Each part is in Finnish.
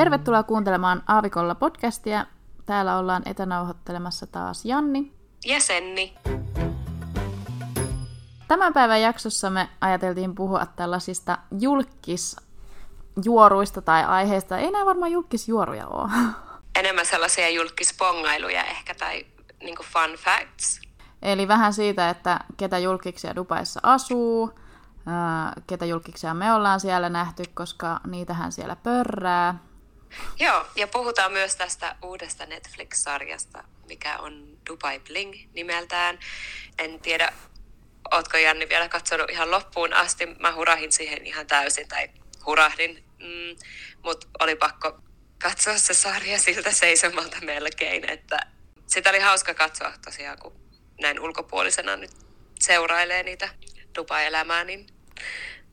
Tervetuloa kuuntelemaan Aavikolla podcastia. Täällä ollaan etänauhoittelemassa taas Janni. Ja Senni. Tämän päivän jaksossa me ajateltiin puhua tällaisista julkisjuoruista tai aiheista. Ei nämä varmaan julkisjuoruja ole. Enemmän sellaisia julkispongailuja ehkä tai niin fun facts. Eli vähän siitä, että ketä julkiksia Dubaissa asuu, ketä julkiksia me ollaan siellä nähty, koska niitähän siellä pörrää. Joo, ja puhutaan myös tästä uudesta Netflix-sarjasta, mikä on Dubai Bling nimeltään. En tiedä, ootko Janni vielä katsonut ihan loppuun asti. Mä hurahin siihen ihan täysin, tai hurahdin, mm, mutta oli pakko katsoa se sarja siltä seisomalta melkein, että sitä oli hauska katsoa tosiaan, kun näin ulkopuolisena nyt seurailee niitä Dubai-elämää, niin,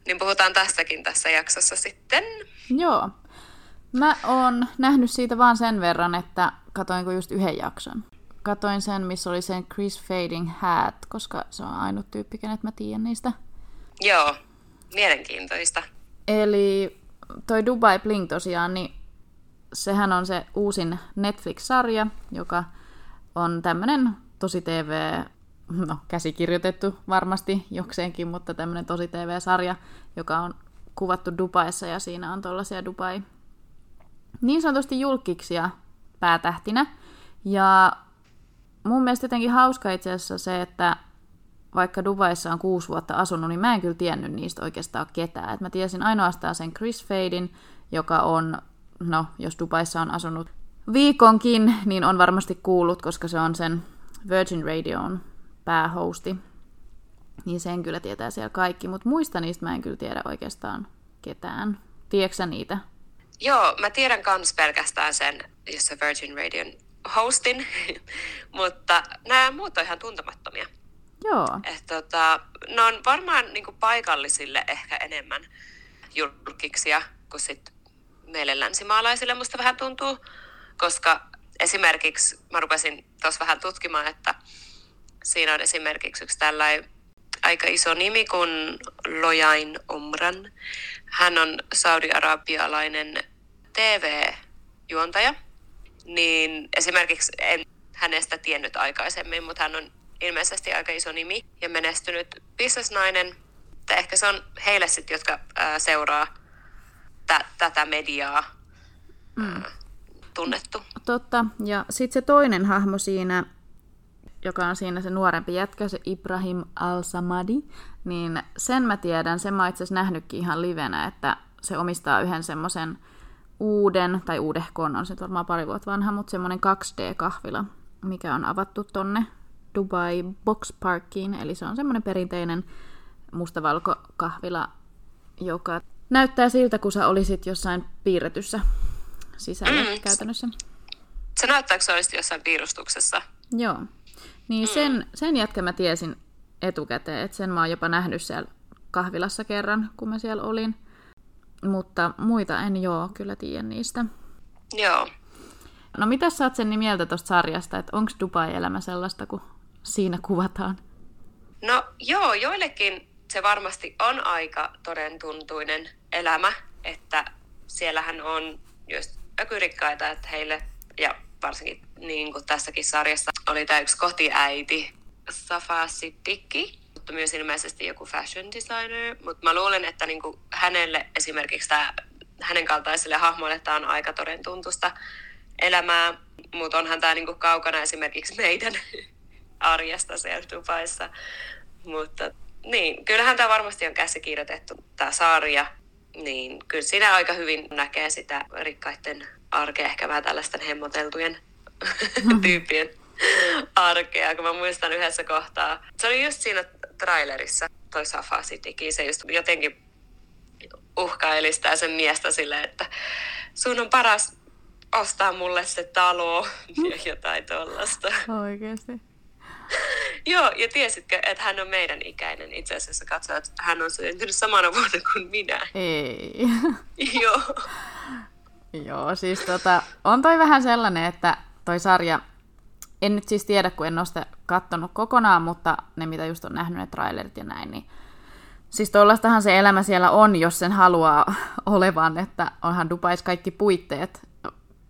niin puhutaan tästäkin tässä jaksossa sitten. Joo. Mä oon nähnyt siitä vaan sen verran, että katoinko just yhden jakson. Katoin sen, missä oli sen Chris Fading Hat, koska se on ainut tyyppi, kenet mä tiedän niistä. Joo, mielenkiintoista. Eli toi Dubai Bling tosiaan, niin sehän on se uusin Netflix-sarja, joka on tämmönen tosi TV, no käsikirjoitettu varmasti jokseenkin, mutta tämmönen tosi TV-sarja, joka on kuvattu Dubaissa ja siinä on tollaisia Dubai niin sanotusti julkiksia päätähtinä. Ja mun mielestä jotenkin hauska itse asiassa se, että vaikka Dubaissa on kuusi vuotta asunut, niin mä en kyllä tiennyt niistä oikeastaan ketään. Et mä tiesin ainoastaan sen Chris Fadin, joka on, no jos Dubaissa on asunut viikonkin, niin on varmasti kuullut, koska se on sen Virgin Radion päähosti. Niin sen kyllä tietää siellä kaikki, mutta muista niistä mä en kyllä tiedä oikeastaan ketään. Tiedätkö niitä? Joo, mä tiedän kans pelkästään sen, jossa Virgin Radion hostin, mutta nämä muut on ihan tuntemattomia. Joo. Et, tota, ne on varmaan niinku paikallisille ehkä enemmän julkiksia kuin sit meille länsimaalaisille, musta vähän tuntuu, koska esimerkiksi mä rupesin tuossa vähän tutkimaan, että siinä on esimerkiksi yksi tällainen aika iso nimi kuin Lojain Omran. Hän on saudi-arabialainen TV-juontaja, niin esimerkiksi en hänestä tiennyt aikaisemmin, mutta hän on ilmeisesti aika iso nimi ja menestynyt bisnesnainen. Ehkä se on heille sitten, jotka ää, seuraa tä- tätä mediaa mm. tunnettu. Totta. Ja sitten se toinen hahmo siinä, joka on siinä se nuorempi jätkä, se Ibrahim Al-Samadi, niin sen mä tiedän, sen mä itse asiassa nähnytkin ihan livenä, että se omistaa yhden semmoisen uuden, tai uudehkoon on se varmaan pari vuotta vanha, mutta semmoinen 2D-kahvila, mikä on avattu tonne Dubai Box Parkiin, eli se on semmoinen perinteinen mustavalko-kahvila, joka näyttää siltä, kun sä olisit jossain piirretyssä sisällä mm. käytännössä. Se näyttää, kun sä olisit jossain piirustuksessa. Joo. Niin mm. sen, sen jätkä mä tiesin etukäteen, että sen mä oon jopa nähnyt siellä kahvilassa kerran, kun mä siellä olin. Mutta muita en joo kyllä tiedä niistä. Joo. No mitä sä oot sen mieltä tuosta sarjasta, että onko Dubai-elämä sellaista, kun siinä kuvataan? No joo, joillekin se varmasti on aika todentuntuinen elämä, että siellähän on just ökyrikkaita, että heille, ja varsinkin niin kuin tässäkin sarjassa, oli tämä yksi kotiäiti, Safa Siddiqui, mutta myös ilmeisesti joku fashion designer. Mutta mä luulen, että niin kuin hänelle esimerkiksi tämä, hänen kaltaiselle hahmoille tämä on aika toden tuntusta elämää, mutta onhan tämä niin kuin kaukana esimerkiksi meidän arjesta siellä Dubaissa. Mutta niin, kyllähän tämä varmasti on käsikirjoitettu, tämä sarja, niin kyllä siinä aika hyvin näkee sitä rikkaiden arkea, ehkä vähän tällaisten hemmoteltujen tyyppien arkea, kun mä muistan yhdessä kohtaa. Se oli just siinä trailerissa, toi Safa Citykin, se just jotenkin uhkaili sitä sen miestä silleen, että sun on paras ostaa mulle se talo ja jotain tollasta. Oikeasti. Joo, ja tiesitkö, että hän on meidän ikäinen itse asiassa katsoa, että hän on syntynyt samana vuonna kuin minä. Ei. Joo. Joo, siis tota, on toi vähän sellainen, että toi sarja, en nyt siis tiedä, kun en ole sitä kattonut kokonaan, mutta ne mitä just on nähnyt, ne trailerit ja näin, niin Siis tuollaistahan se elämä siellä on, jos sen haluaa olevan, että onhan Dubais kaikki puitteet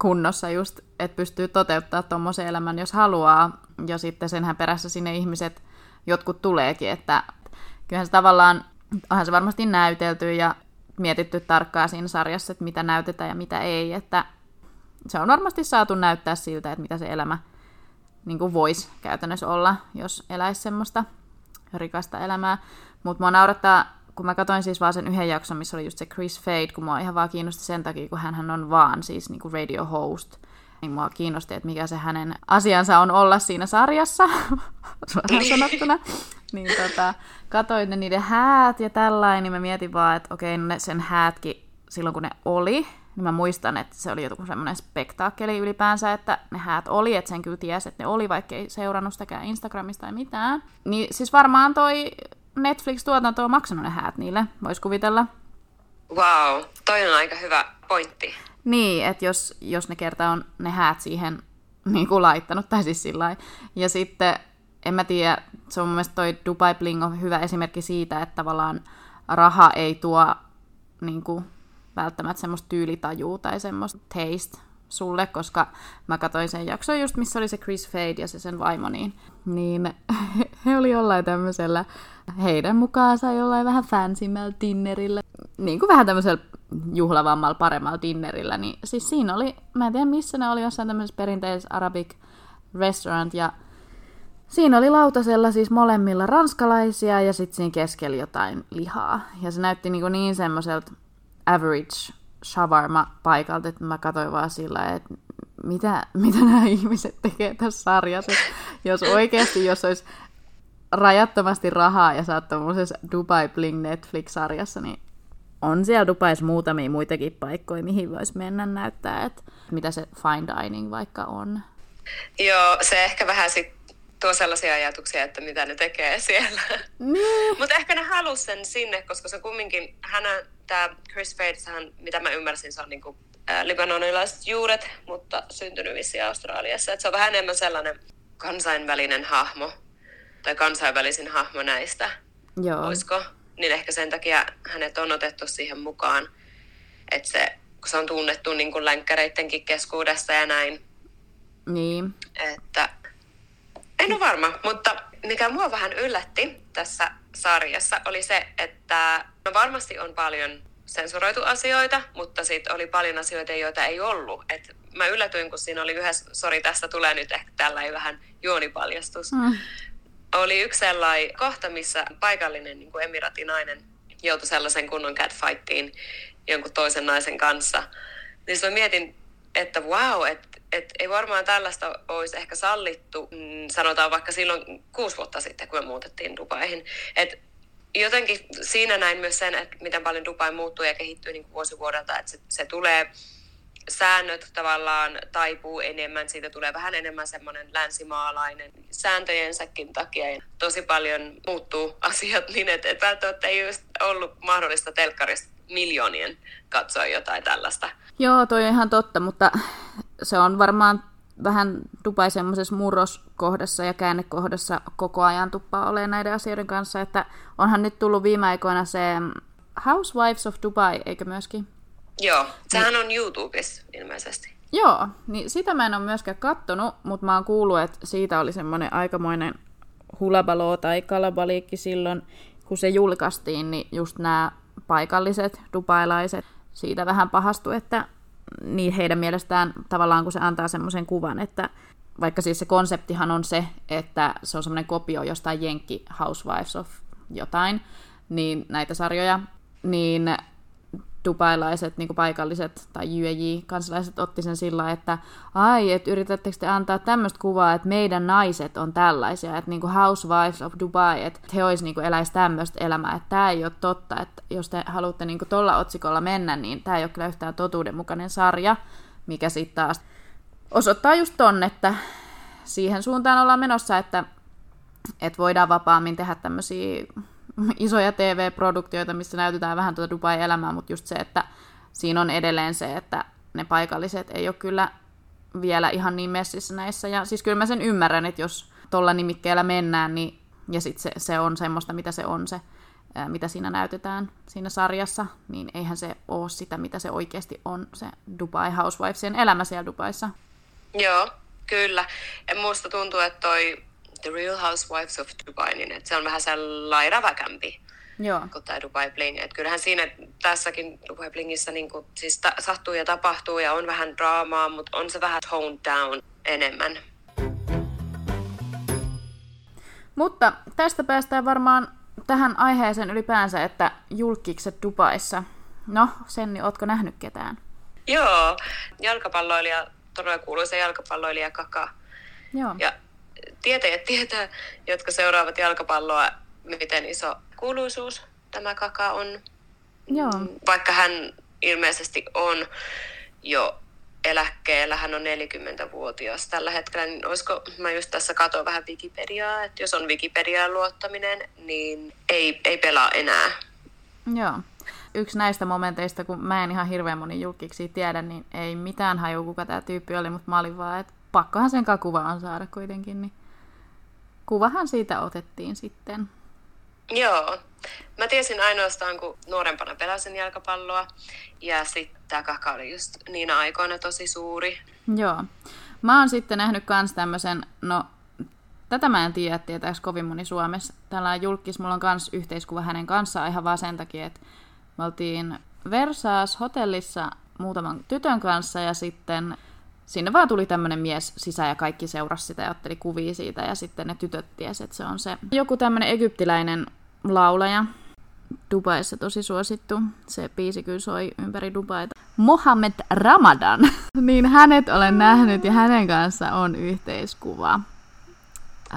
kunnossa just, että pystyy toteuttaa tuommoisen elämän, jos haluaa. Ja sitten senhän perässä sinne ihmiset jotkut tuleekin, että kyllähän se tavallaan, onhan se varmasti näytelty ja mietitty tarkkaan siinä sarjassa, että mitä näytetään ja mitä ei, että se on varmasti saatu näyttää siltä, että mitä se elämä niin kuin voisi käytännössä olla, jos eläisi semmoista rikasta elämää. Mutta mua naurattaa, kun mä katsoin siis vaan sen yhden jakson, missä oli just se Chris Fade, kun mua ihan vaan kiinnosti sen takia, kun hän on vaan siis niin kuin radio host. Niin mua kiinnosti, että mikä se hänen asiansa on olla siinä sarjassa, suoraan sanottuna. Niin tota, katoin ne niiden häät ja tällainen, niin mä mietin vaan, että okei, no ne sen häätkin silloin kun ne oli, niin mä muistan, että se oli joku semmoinen spektaakkeli ylipäänsä, että ne häät oli, että sen kyllä tiesi, että ne oli, vaikka ei seurannut sitäkään Instagramista tai mitään. Niin siis varmaan toi Netflix-tuotanto on maksanut ne häät niille, vois kuvitella. Wow, toi on aika hyvä pointti. Niin, että jos, jos ne kerta on ne häät siihen niin kuin laittanut, tai siis sillä Ja sitten, en mä tiedä, se on mun mielestä toi Dubai Bling on hyvä esimerkki siitä, että tavallaan raha ei tuo niin kuin, välttämättä semmoista tyylitajua tai semmoista taste sulle, koska mä katsoin sen jakson just, missä oli se Chris Fade ja se sen vaimo, niin, niin he oli jollain tämmöisellä, heidän mukaansa jollain vähän fansimmällä dinnerillä, niin kuin vähän tämmöisellä juhlavammalla, paremmalla dinnerillä, niin siis siinä oli, mä en tiedä missä ne oli, jossain tämmöisessä perinteisessä Arabic restaurant, ja siinä oli lautasella siis molemmilla ranskalaisia, ja sitten siinä keskellä jotain lihaa, ja se näytti niin, niin semmoiselta average shawarma paikalta, että mä katsoin vaan sillä, että mitä, mitä nämä ihmiset tekee tässä sarjassa. Jos oikeasti, jos olisi rajattomasti rahaa ja sä oot Dubai Bling Netflix-sarjassa, niin on siellä Dubais muutamia muitakin paikkoja, mihin voisi mennä näyttää, että mitä se fine dining vaikka on. Joo, se ehkä vähän sit tuo sellaisia ajatuksia, että mitä ne tekee siellä. Niin. Mutta ehkä ne halusi sen sinne, koska se kumminkin, hän, tämä Chris Fates, mitä mä ymmärsin, se on niinku, ää, libanonilaiset juuret, mutta syntynyt vissiin Australiassa. Et se on vähän enemmän sellainen kansainvälinen hahmo, tai kansainvälisin hahmo näistä. Joo. Olisiko? Niin ehkä sen takia hänet on otettu siihen mukaan, että se, kun se on tunnettu niin kuin länkkäreittenkin keskuudessa ja näin. Niin. Että en ole varma, mutta mikä mua vähän yllätti tässä sarjassa oli se, että no varmasti on paljon sensuroitu asioita, mutta sitten oli paljon asioita, joita ei ollut. Et mä yllätyin, kun siinä oli yhdessä, sori tästä tulee nyt ehkä tällainen vähän juonipaljastus. Mm. Oli yksi sellainen kohta, missä paikallinen niin kuin emiratinainen joutui sellaisen kunnon catfightiin jonkun toisen naisen kanssa. Niin mä mietin, että wow, että et ei varmaan tällaista olisi ehkä sallittu, mm, sanotaan vaikka silloin kuusi vuotta sitten, kun me muutettiin Dubaihin. Et jotenkin siinä näin myös sen, että miten paljon Dubai muuttuu ja kehittyy niin vuosi vuodelta, että se, se tulee säännöt tavallaan taipuu enemmän, siitä tulee vähän enemmän semmoinen länsimaalainen sääntöjensäkin takia. Tosi paljon muuttuu asiat niin, että, että välttämättä ei just ollut mahdollista telkkarista miljoonien katsoa jotain tällaista. Joo, toi on ihan totta, mutta se on varmaan vähän Dubai semmoisessa murroskohdassa ja käännekohdassa koko ajan tuppaa olemaan näiden asioiden kanssa, että onhan nyt tullut viime aikoina se Housewives of Dubai, eikö myöskin? Joo, sehän on YouTubessa ilmeisesti. Joo, niin sitä mä en ole myöskään kattonut, mutta mä oon kuullut, että siitä oli semmoinen aikamoinen hulabalo tai kalabaliikki silloin, kun se julkaistiin, niin just nämä paikalliset dubailaiset siitä vähän pahastu, että niin heidän mielestään tavallaan kun se antaa semmoisen kuvan, että vaikka siis se konseptihan on se, että se on semmoinen kopio jostain Jenkki Housewives of jotain, niin näitä sarjoja, niin dubailaiset niin paikalliset tai UAJ-kansalaiset otti sen sillä että ai, että yritättekö te antaa tämmöistä kuvaa, että meidän naiset on tällaisia, että niin kuin Housewives of Dubai, että he olisi niin eläisi tämmöistä elämää, että tämä ei ole totta, että jos te haluatte niin tuolla otsikolla mennä, niin tämä ei ole kyllä yhtään totuudenmukainen sarja, mikä sitten taas osoittaa just ton, että siihen suuntaan ollaan menossa, että, että voidaan vapaammin tehdä tämmöisiä isoja TV-produktioita, missä näytetään vähän tuota Dubai-elämää, mutta just se, että siinä on edelleen se, että ne paikalliset ei ole kyllä vielä ihan niin messissä näissä. Ja siis kyllä mä sen ymmärrän, että jos tuolla nimikkeellä mennään, niin, ja sitten se, se on semmoista, mitä se on se mitä siinä näytetään siinä sarjassa, niin eihän se ole sitä, mitä se oikeasti on, se Dubai Housewivesien elämä siellä Dubaissa. Joo, kyllä. Ja musta tuntuu, että toi The Real Housewives of Dubai, niin että se on vähän sellainen räväkämpi Joo. kuin tämä Dubai Bling. Et kyllähän siinä tässäkin Dubai Blingissä niin kuin, siis ta- sattuu ja tapahtuu ja on vähän draamaa, mutta on se vähän toned down enemmän. Mutta tästä päästään varmaan tähän aiheeseen ylipäänsä, että julkikset Dubaissa. No, Senni, ootko nähnyt ketään? Joo, jalkapalloilija, todella kuuluisa jalkapalloilija Kaka. Joo. Ja tietäjät tietää, jotka seuraavat jalkapalloa, miten iso kuuluisuus tämä Kaka on. Joo. Vaikka hän ilmeisesti on jo eläkkeellä, hän on 40-vuotias tällä hetkellä, niin olisiko, mä just tässä katsoin vähän Wikipediaa, että jos on Wikipediaan luottaminen, niin ei, ei pelaa enää. Joo. Yksi näistä momenteista, kun mä en ihan hirveän moni julkiksi tiedä, niin ei mitään haju, kuka tämä tyyppi oli, mutta mä olin vaan, että pakkohan sen kuvaan saada kuitenkin, niin kuvahan siitä otettiin sitten. Joo. Mä tiesin ainoastaan, kun nuorempana pelasin jalkapalloa. Ja sitten tämä kaka oli just niinä aikoina tosi suuri. Joo. Mä oon sitten nähnyt kans tämmöisen, no tätä mä en tiedä, tietääks kovin moni Suomessa. Tällä julkis, mulla on kans yhteiskuva hänen kanssaan ihan vaan sen takia, että me oltiin Versaas hotellissa muutaman tytön kanssa ja sitten sinne vaan tuli tämmöinen mies sisään ja kaikki seurasi sitä ja otteli kuvia siitä ja sitten ne tytöt tiesi, että se on se joku tämmöinen egyptiläinen laulaja. Dubaissa tosi suosittu. Se biisi kyllä soi ympäri Dubaita. Mohammed Ramadan. niin hänet olen nähnyt ja hänen kanssa on yhteiskuva.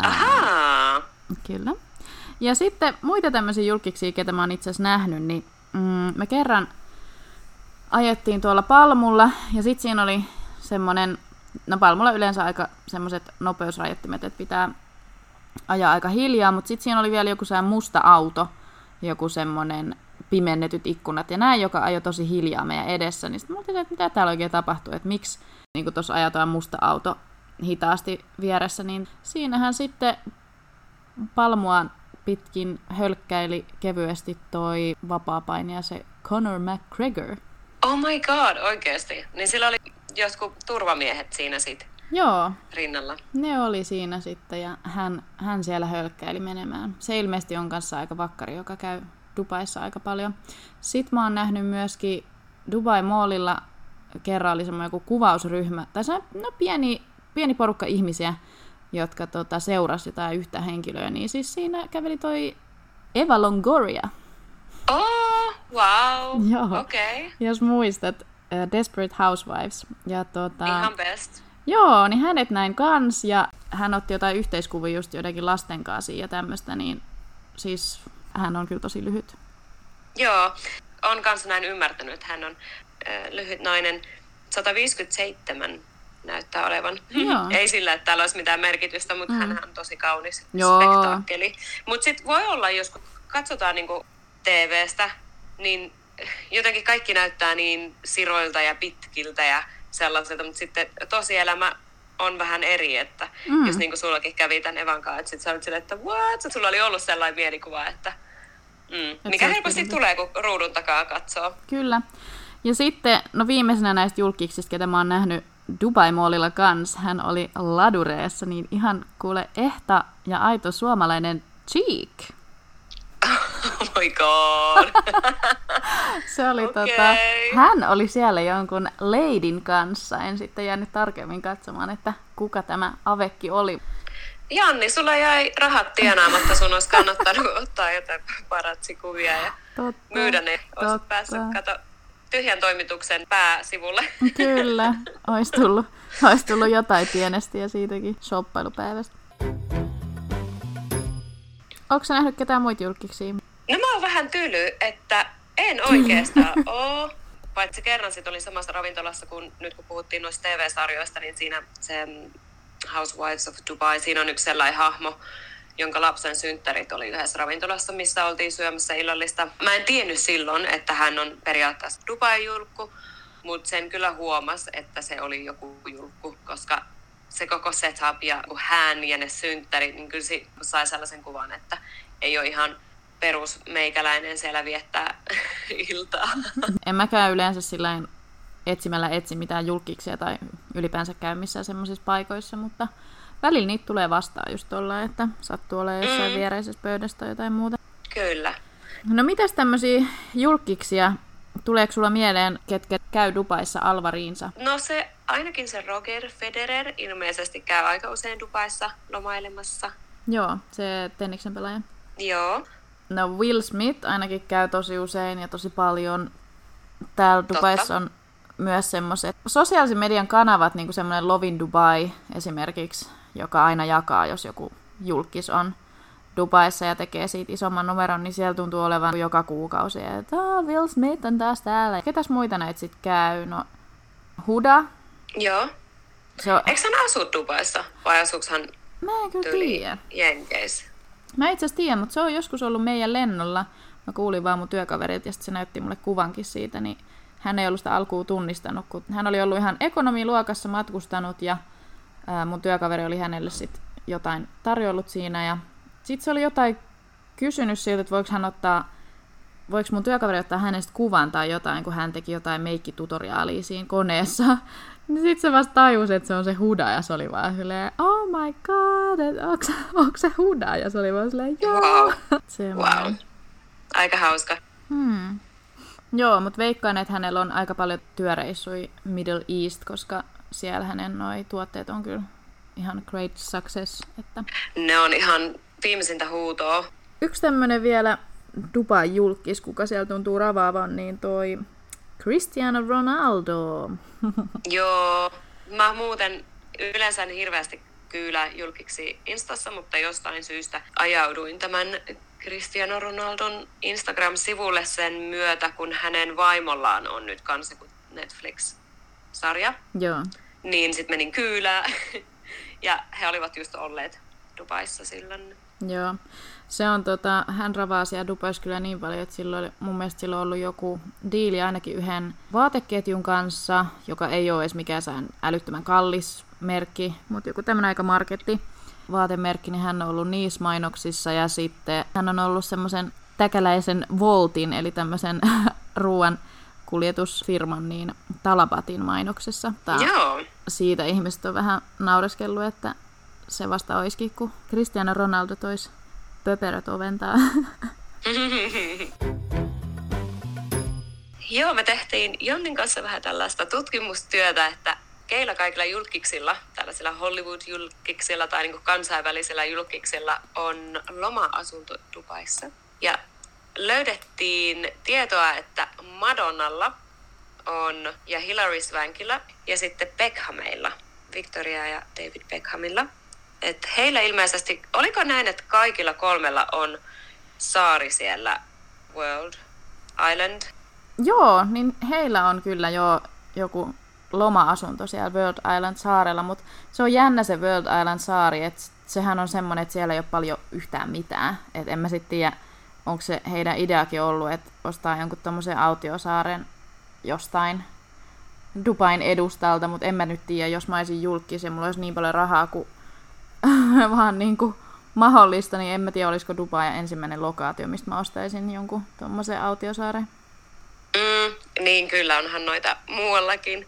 Ahaa! Kyllä. Ja sitten muita tämmöisiä julkiksi, ketä mä oon itse asiassa nähnyt, niin mm, me kerran ajettiin tuolla Palmulla ja sitten siinä oli semmoinen, no Palmulla yleensä aika semmoiset nopeusrajoittimet, että pitää ajaa aika hiljaa, mutta sitten siinä oli vielä joku sehän musta auto, joku semmoinen pimennetyt ikkunat ja näin, joka ajoi tosi hiljaa meidän edessä, niin sitten mä että mitä täällä oikein tapahtuu, että miksi niin tuossa ajataan musta auto hitaasti vieressä, niin siinähän sitten palmua pitkin hölkkäili kevyesti toi vapaapainija se Conor McGregor. Oh my god, oikeasti. Niin sillä oli jotkut turvamiehet siinä sitten Joo, rinnalla. ne oli siinä sitten ja hän, hän siellä hölkkäili menemään. Se ilmeisesti on kanssa aika vakkari, joka käy Dubaissa aika paljon. Sitten mä oon nähnyt myöskin Dubai Mallilla kerran oli semmoinen joku kuvausryhmä, tai se no pieni, pieni porukka ihmisiä, jotka tota, seurasi jotain yhtä henkilöä, niin siis siinä käveli toi Eva Longoria. Oh, wow. Okei. Okay. Jos muistat, Desperate Housewives. Ja tota, Ihan best. Joo, niin hänet näin kans, ja hän otti jotain yhteiskuvia just joidenkin lasten kanssa ja tämmöistä, niin siis hän on kyllä tosi lyhyt. Joo, on kanssa näin ymmärtänyt, että hän on äh, lyhyt nainen. 157 näyttää olevan. Joo. Ei sillä, että täällä olisi mitään merkitystä, mutta mm. hän on tosi kaunis Joo. spektaakkeli. Mutta sitten voi olla, jos katsotaan niinku TV-stä, niin jotenkin kaikki näyttää niin siroilta ja pitkiltä ja sellaiselta, mutta sitten tosielämä on vähän eri, että mm. jos niin kuin sullakin kävi tämän Evan kanssa, että sit sä olit silleen, että what? Sulla oli ollut sellainen mielikuva, että mm, mikä se helposti tulee, kun ruudun takaa katsoo. Kyllä. Ja sitten, no viimeisenä näistä julkiksista, ketä mä oon nähnyt Dubai Mallilla kans, hän oli ladureessa, niin ihan kuule ehta ja aito suomalainen cheek. My god. Se oli Okei. tota, hän oli siellä jonkun leidin kanssa. En sitten jäänyt tarkemmin katsomaan, että kuka tämä avekki oli. Janni, sulla jäi rahat tienaamatta, sun olisi kannattanut ottaa jotain paratsikuvia ja Totta, myydä ne. Olisit päässyt kato, tyhjän toimituksen pääsivulle. Kyllä, olisi tullut, olisi tullut jotain pienestiä siitäkin shoppailupäivästä. Onko sä nähnyt ketään muita julkiksi? No mä oon vähän tyly, että en oikeastaan oo. Paitsi kerran sit olin samassa ravintolassa, kun nyt kun puhuttiin noista TV-sarjoista, niin siinä se mm, Housewives of Dubai, siinä on yksi sellainen hahmo, jonka lapsen synttärit oli yhdessä ravintolassa, missä oltiin syömässä illallista. Mä en tiennyt silloin, että hän on periaatteessa Dubai-julkku, mutta sen kyllä huomas, että se oli joku julkku, koska se koko setup ja hän ja ne synttärit, niin kyllä si- sai sellaisen kuvan, että ei ole ihan perusmeikäläinen siellä viettää iltaa. En mäkään yleensä sillä etsimällä etsi mitään julkiksia tai ylipäänsä käy missään semmoisissa paikoissa, mutta välillä niitä tulee vastaan just tuolla, että sattuu olemaan jossain mm. viereisessä pöydässä tai jotain muuta. Kyllä. No mitäs tämmöisiä julkiksia Tuleeko sulla mieleen, ketkä käy Dubaissa alvariinsa? No se, ainakin se Roger Federer ilmeisesti käy aika usein Dubaissa lomailemassa. Joo, se tenniksen pelaaja. Joo. No Will Smith ainakin käy tosi usein ja tosi paljon. Täällä Dubaissa on myös semmoiset sosiaalisen median kanavat, niin kuin semmoinen Lovin Dubai esimerkiksi, joka aina jakaa, jos joku julkis on Dubaissa ja tekee siitä isomman numeron, niin siellä tuntuu olevan joka kuukausi, että oh, Will Smith on taas täällä. Ketäs muita näitä sitten käy? No, Huda. Joo. Se on... Eikö hän asu Dubaissa vai asuuko hän Mä en kyllä tiedä. Jenkeissä? Mä itse asiassa tiedän, mutta se on joskus ollut meidän lennolla. Mä kuulin vaan mun työkaverilta ja sitten se näytti mulle kuvankin siitä, niin hän ei ollut sitä alkuun tunnistanut, kun hän oli ollut ihan ekonomiluokassa matkustanut ja ää, mun työkaveri oli hänelle sitten jotain tarjollut siinä ja sitten se oli jotain kysynyt siltä, että voiko hän ottaa, voiko mun työkaveri ottaa hänestä kuvan tai jotain, kun hän teki jotain meikkitutoriaalia siinä koneessa. Niin sitten se vasta tajusi, että se on se huda, ja se oli vaan silleen, oh my god, että onko, onko se huda? Ja se oli vaan silleen, joo. Wow. wow. Aika hauska. Hmm. Joo, mutta veikkaan, että hänellä on aika paljon työreissui Middle East, koska siellä hänen noi tuotteet on kyllä ihan great success. Että... Ne on ihan viimeisintä huutoa. Yksi tämmönen vielä Dubai julkis, kuka siellä tuntuu ravaavan, niin toi Cristiano Ronaldo. Joo, mä muuten yleensä en hirveästi kyylä julkiksi Instassa, mutta jostain syystä ajauduin tämän Cristiano Ronaldon Instagram-sivulle sen myötä, kun hänen vaimollaan on nyt kanssa Netflix-sarja. Joo. Niin sitten menin kyylää ja he olivat just olleet Dubaissa silloin. Joo. Se on tota, hän ravaa siellä Dubaissa kyllä niin paljon, että silloin, mun mielestä sillä on ollut joku diili ainakin yhden vaateketjun kanssa, joka ei ole edes mikään älyttömän kallis merkki, mutta joku tämmöinen aika marketti vaatemerkki, niin hän on ollut niissä mainoksissa ja sitten hän on ollut semmoisen täkäläisen Voltin, eli tämmöisen ruoan kuljetusfirman niin Talabatin mainoksessa. Tää, Joo. Siitä ihmiset on vähän naureskellut, että se vasta olisikin, kun Cristiano Ronaldo tois pöperöt oventaa. Joo, me tehtiin Jonnin kanssa vähän tällaista tutkimustyötä, että keillä kaikilla julkiksilla, tällaisilla Hollywood-julkiksilla tai niin kansainvälisillä julkiksilla on loma-asunto Dubaissa. Ja löydettiin tietoa, että Madonnalla on ja Hilary Swankilla ja sitten Beckhamilla, Victoria ja David Beckhamilla – että heillä ilmeisesti, oliko näin, että kaikilla kolmella on saari siellä World Island? Joo, niin heillä on kyllä jo joku loma-asunto siellä World Island saarella, mutta se on jännä se World Island saari, että sehän on semmoinen, että siellä ei ole paljon yhtään mitään. Et en mä sitten tiedä, onko se heidän ideakin ollut, että ostaa jonkun tommosen autiosaaren jostain Dubain edustalta, mutta en mä nyt tiedä, jos mä olisin julkis mulla olisi niin paljon rahaa kuin vaan niin kuin mahdollista, niin en mä tiedä, olisiko Dubai ensimmäinen lokaatio, mistä mä ostaisin jonkun tuommoisen autiosaaren. Mm, niin, kyllä onhan noita muuallakin.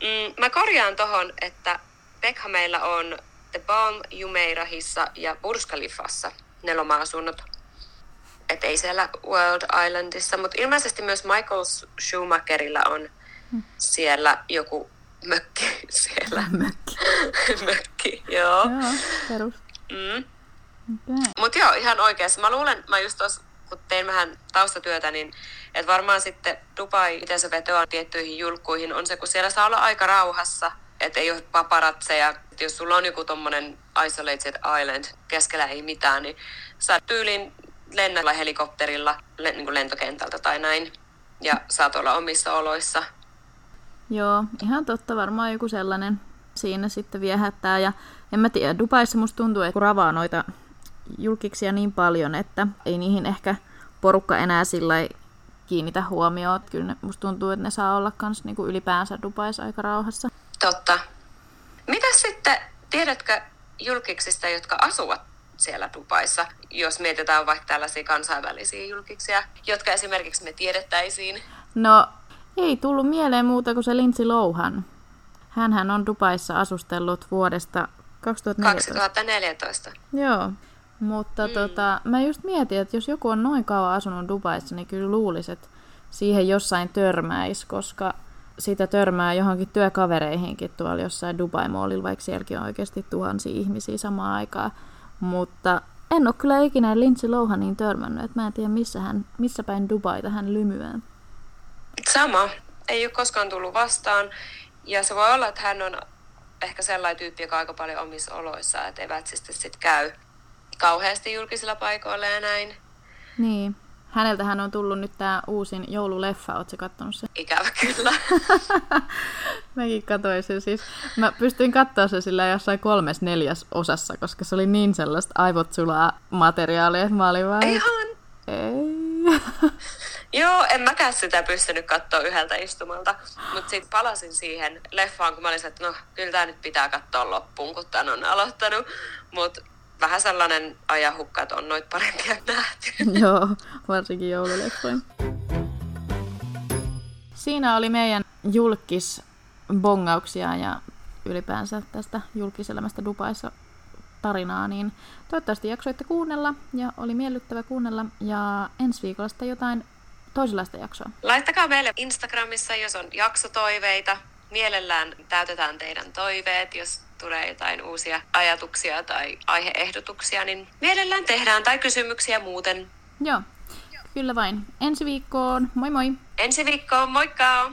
Mm, mä korjaan tohon, että Beckhamilla on The Balm Jumeirahissa ja Burj Khalifassa ne loma-asunnot. Et ei siellä World Islandissa, mutta ilmeisesti myös Michael Schumacherilla on mm. siellä joku mökki siellä. Mökki. mökki, joo. Joo, perus. Mm. Okay. Mutta joo, ihan oikeassa. Mä luulen, mä just tos, kun tein vähän taustatyötä, niin että varmaan sitten Dubai, miten se vetoaa tiettyihin julkkuihin, on se, kun siellä saa olla aika rauhassa, että ei ole paparatseja. Jos sulla on joku tommonen isolated island, keskellä ei mitään, niin sä tyylin lennellä helikopterilla niin lentokentältä tai näin. Ja saat olla omissa oloissa Joo, ihan totta, varmaan joku sellainen siinä sitten viehättää. Ja en mä tiedä, Dubaissa musta tuntuu, että kun ravaa noita julkiksia niin paljon, että ei niihin ehkä porukka enää sillä kiinnitä huomioon. Kyllä ne, musta tuntuu, että ne saa olla kans niinku ylipäänsä Dubaissa aika rauhassa. Totta. Mitä sitten, tiedätkö julkiksista, jotka asuvat siellä Dubaissa, jos mietitään vaikka tällaisia kansainvälisiä julkisia, jotka esimerkiksi me tiedettäisiin. No, ei tullut mieleen muuta kuin se Lindsay Lohan. Hänhän on Dubaissa asustellut vuodesta 2014. 2014. Joo, mutta mm. tota, mä just mietin, että jos joku on noin kauan asunut Dubaissa, niin kyllä luulisin, että siihen jossain törmäisi, koska sitä törmää johonkin työkavereihinkin tuolla jossain Dubai-moolilla, vaikka sielläkin on oikeasti tuhansia ihmisiä samaan aikaan. Mutta en ole kyllä ikinä Lindsay Lohaniin törmännyt, että mä en tiedä missä, hän, missä päin Dubaita hän lymyää. Sama. Ei ole koskaan tullut vastaan. Ja se voi olla, että hän on ehkä sellainen tyyppi, joka aika paljon omissa oloissa, että evätsistä sitten käy kauheasti julkisilla paikoilla ja näin. Niin. Häneltähän on tullut nyt tämä uusin joululeffa, ootko kattonut se? Ikävä kyllä. Mäkin katsoin sen siis. Mä pystyin katsoa se sillä jossain kolmes neljäs osassa, koska se oli niin sellaista aivot sulaa materiaalia, että mä olin vaan... Ihan. Ei. Joo, en mäkään sitä pystynyt katsoa yhdeltä istumalta, mutta sitten palasin siihen leffaan, kun mä olin että no kyllä tämä nyt pitää katsoa loppuun, kun tämän on aloittanut. Mutta vähän sellainen ajahukka, että on noit parempia nähty. Joo, varsinkin joululeffoin. Siinä oli meidän julkis bongauksia ja ylipäänsä tästä julkiselämästä Dubaissa tarinaa, niin toivottavasti jaksoitte kuunnella ja oli miellyttävä kuunnella ja ensi viikolla jotain toisenlaista jaksoa. Laittakaa meille Instagramissa, jos on jaksotoiveita. Mielellään täytetään teidän toiveet, jos tulee jotain uusia ajatuksia tai aiheehdotuksia, niin mielellään tehdään tai kysymyksiä muuten. Joo, kyllä vain. Ensi viikkoon. Moi moi! Ensi viikkoon, moikka!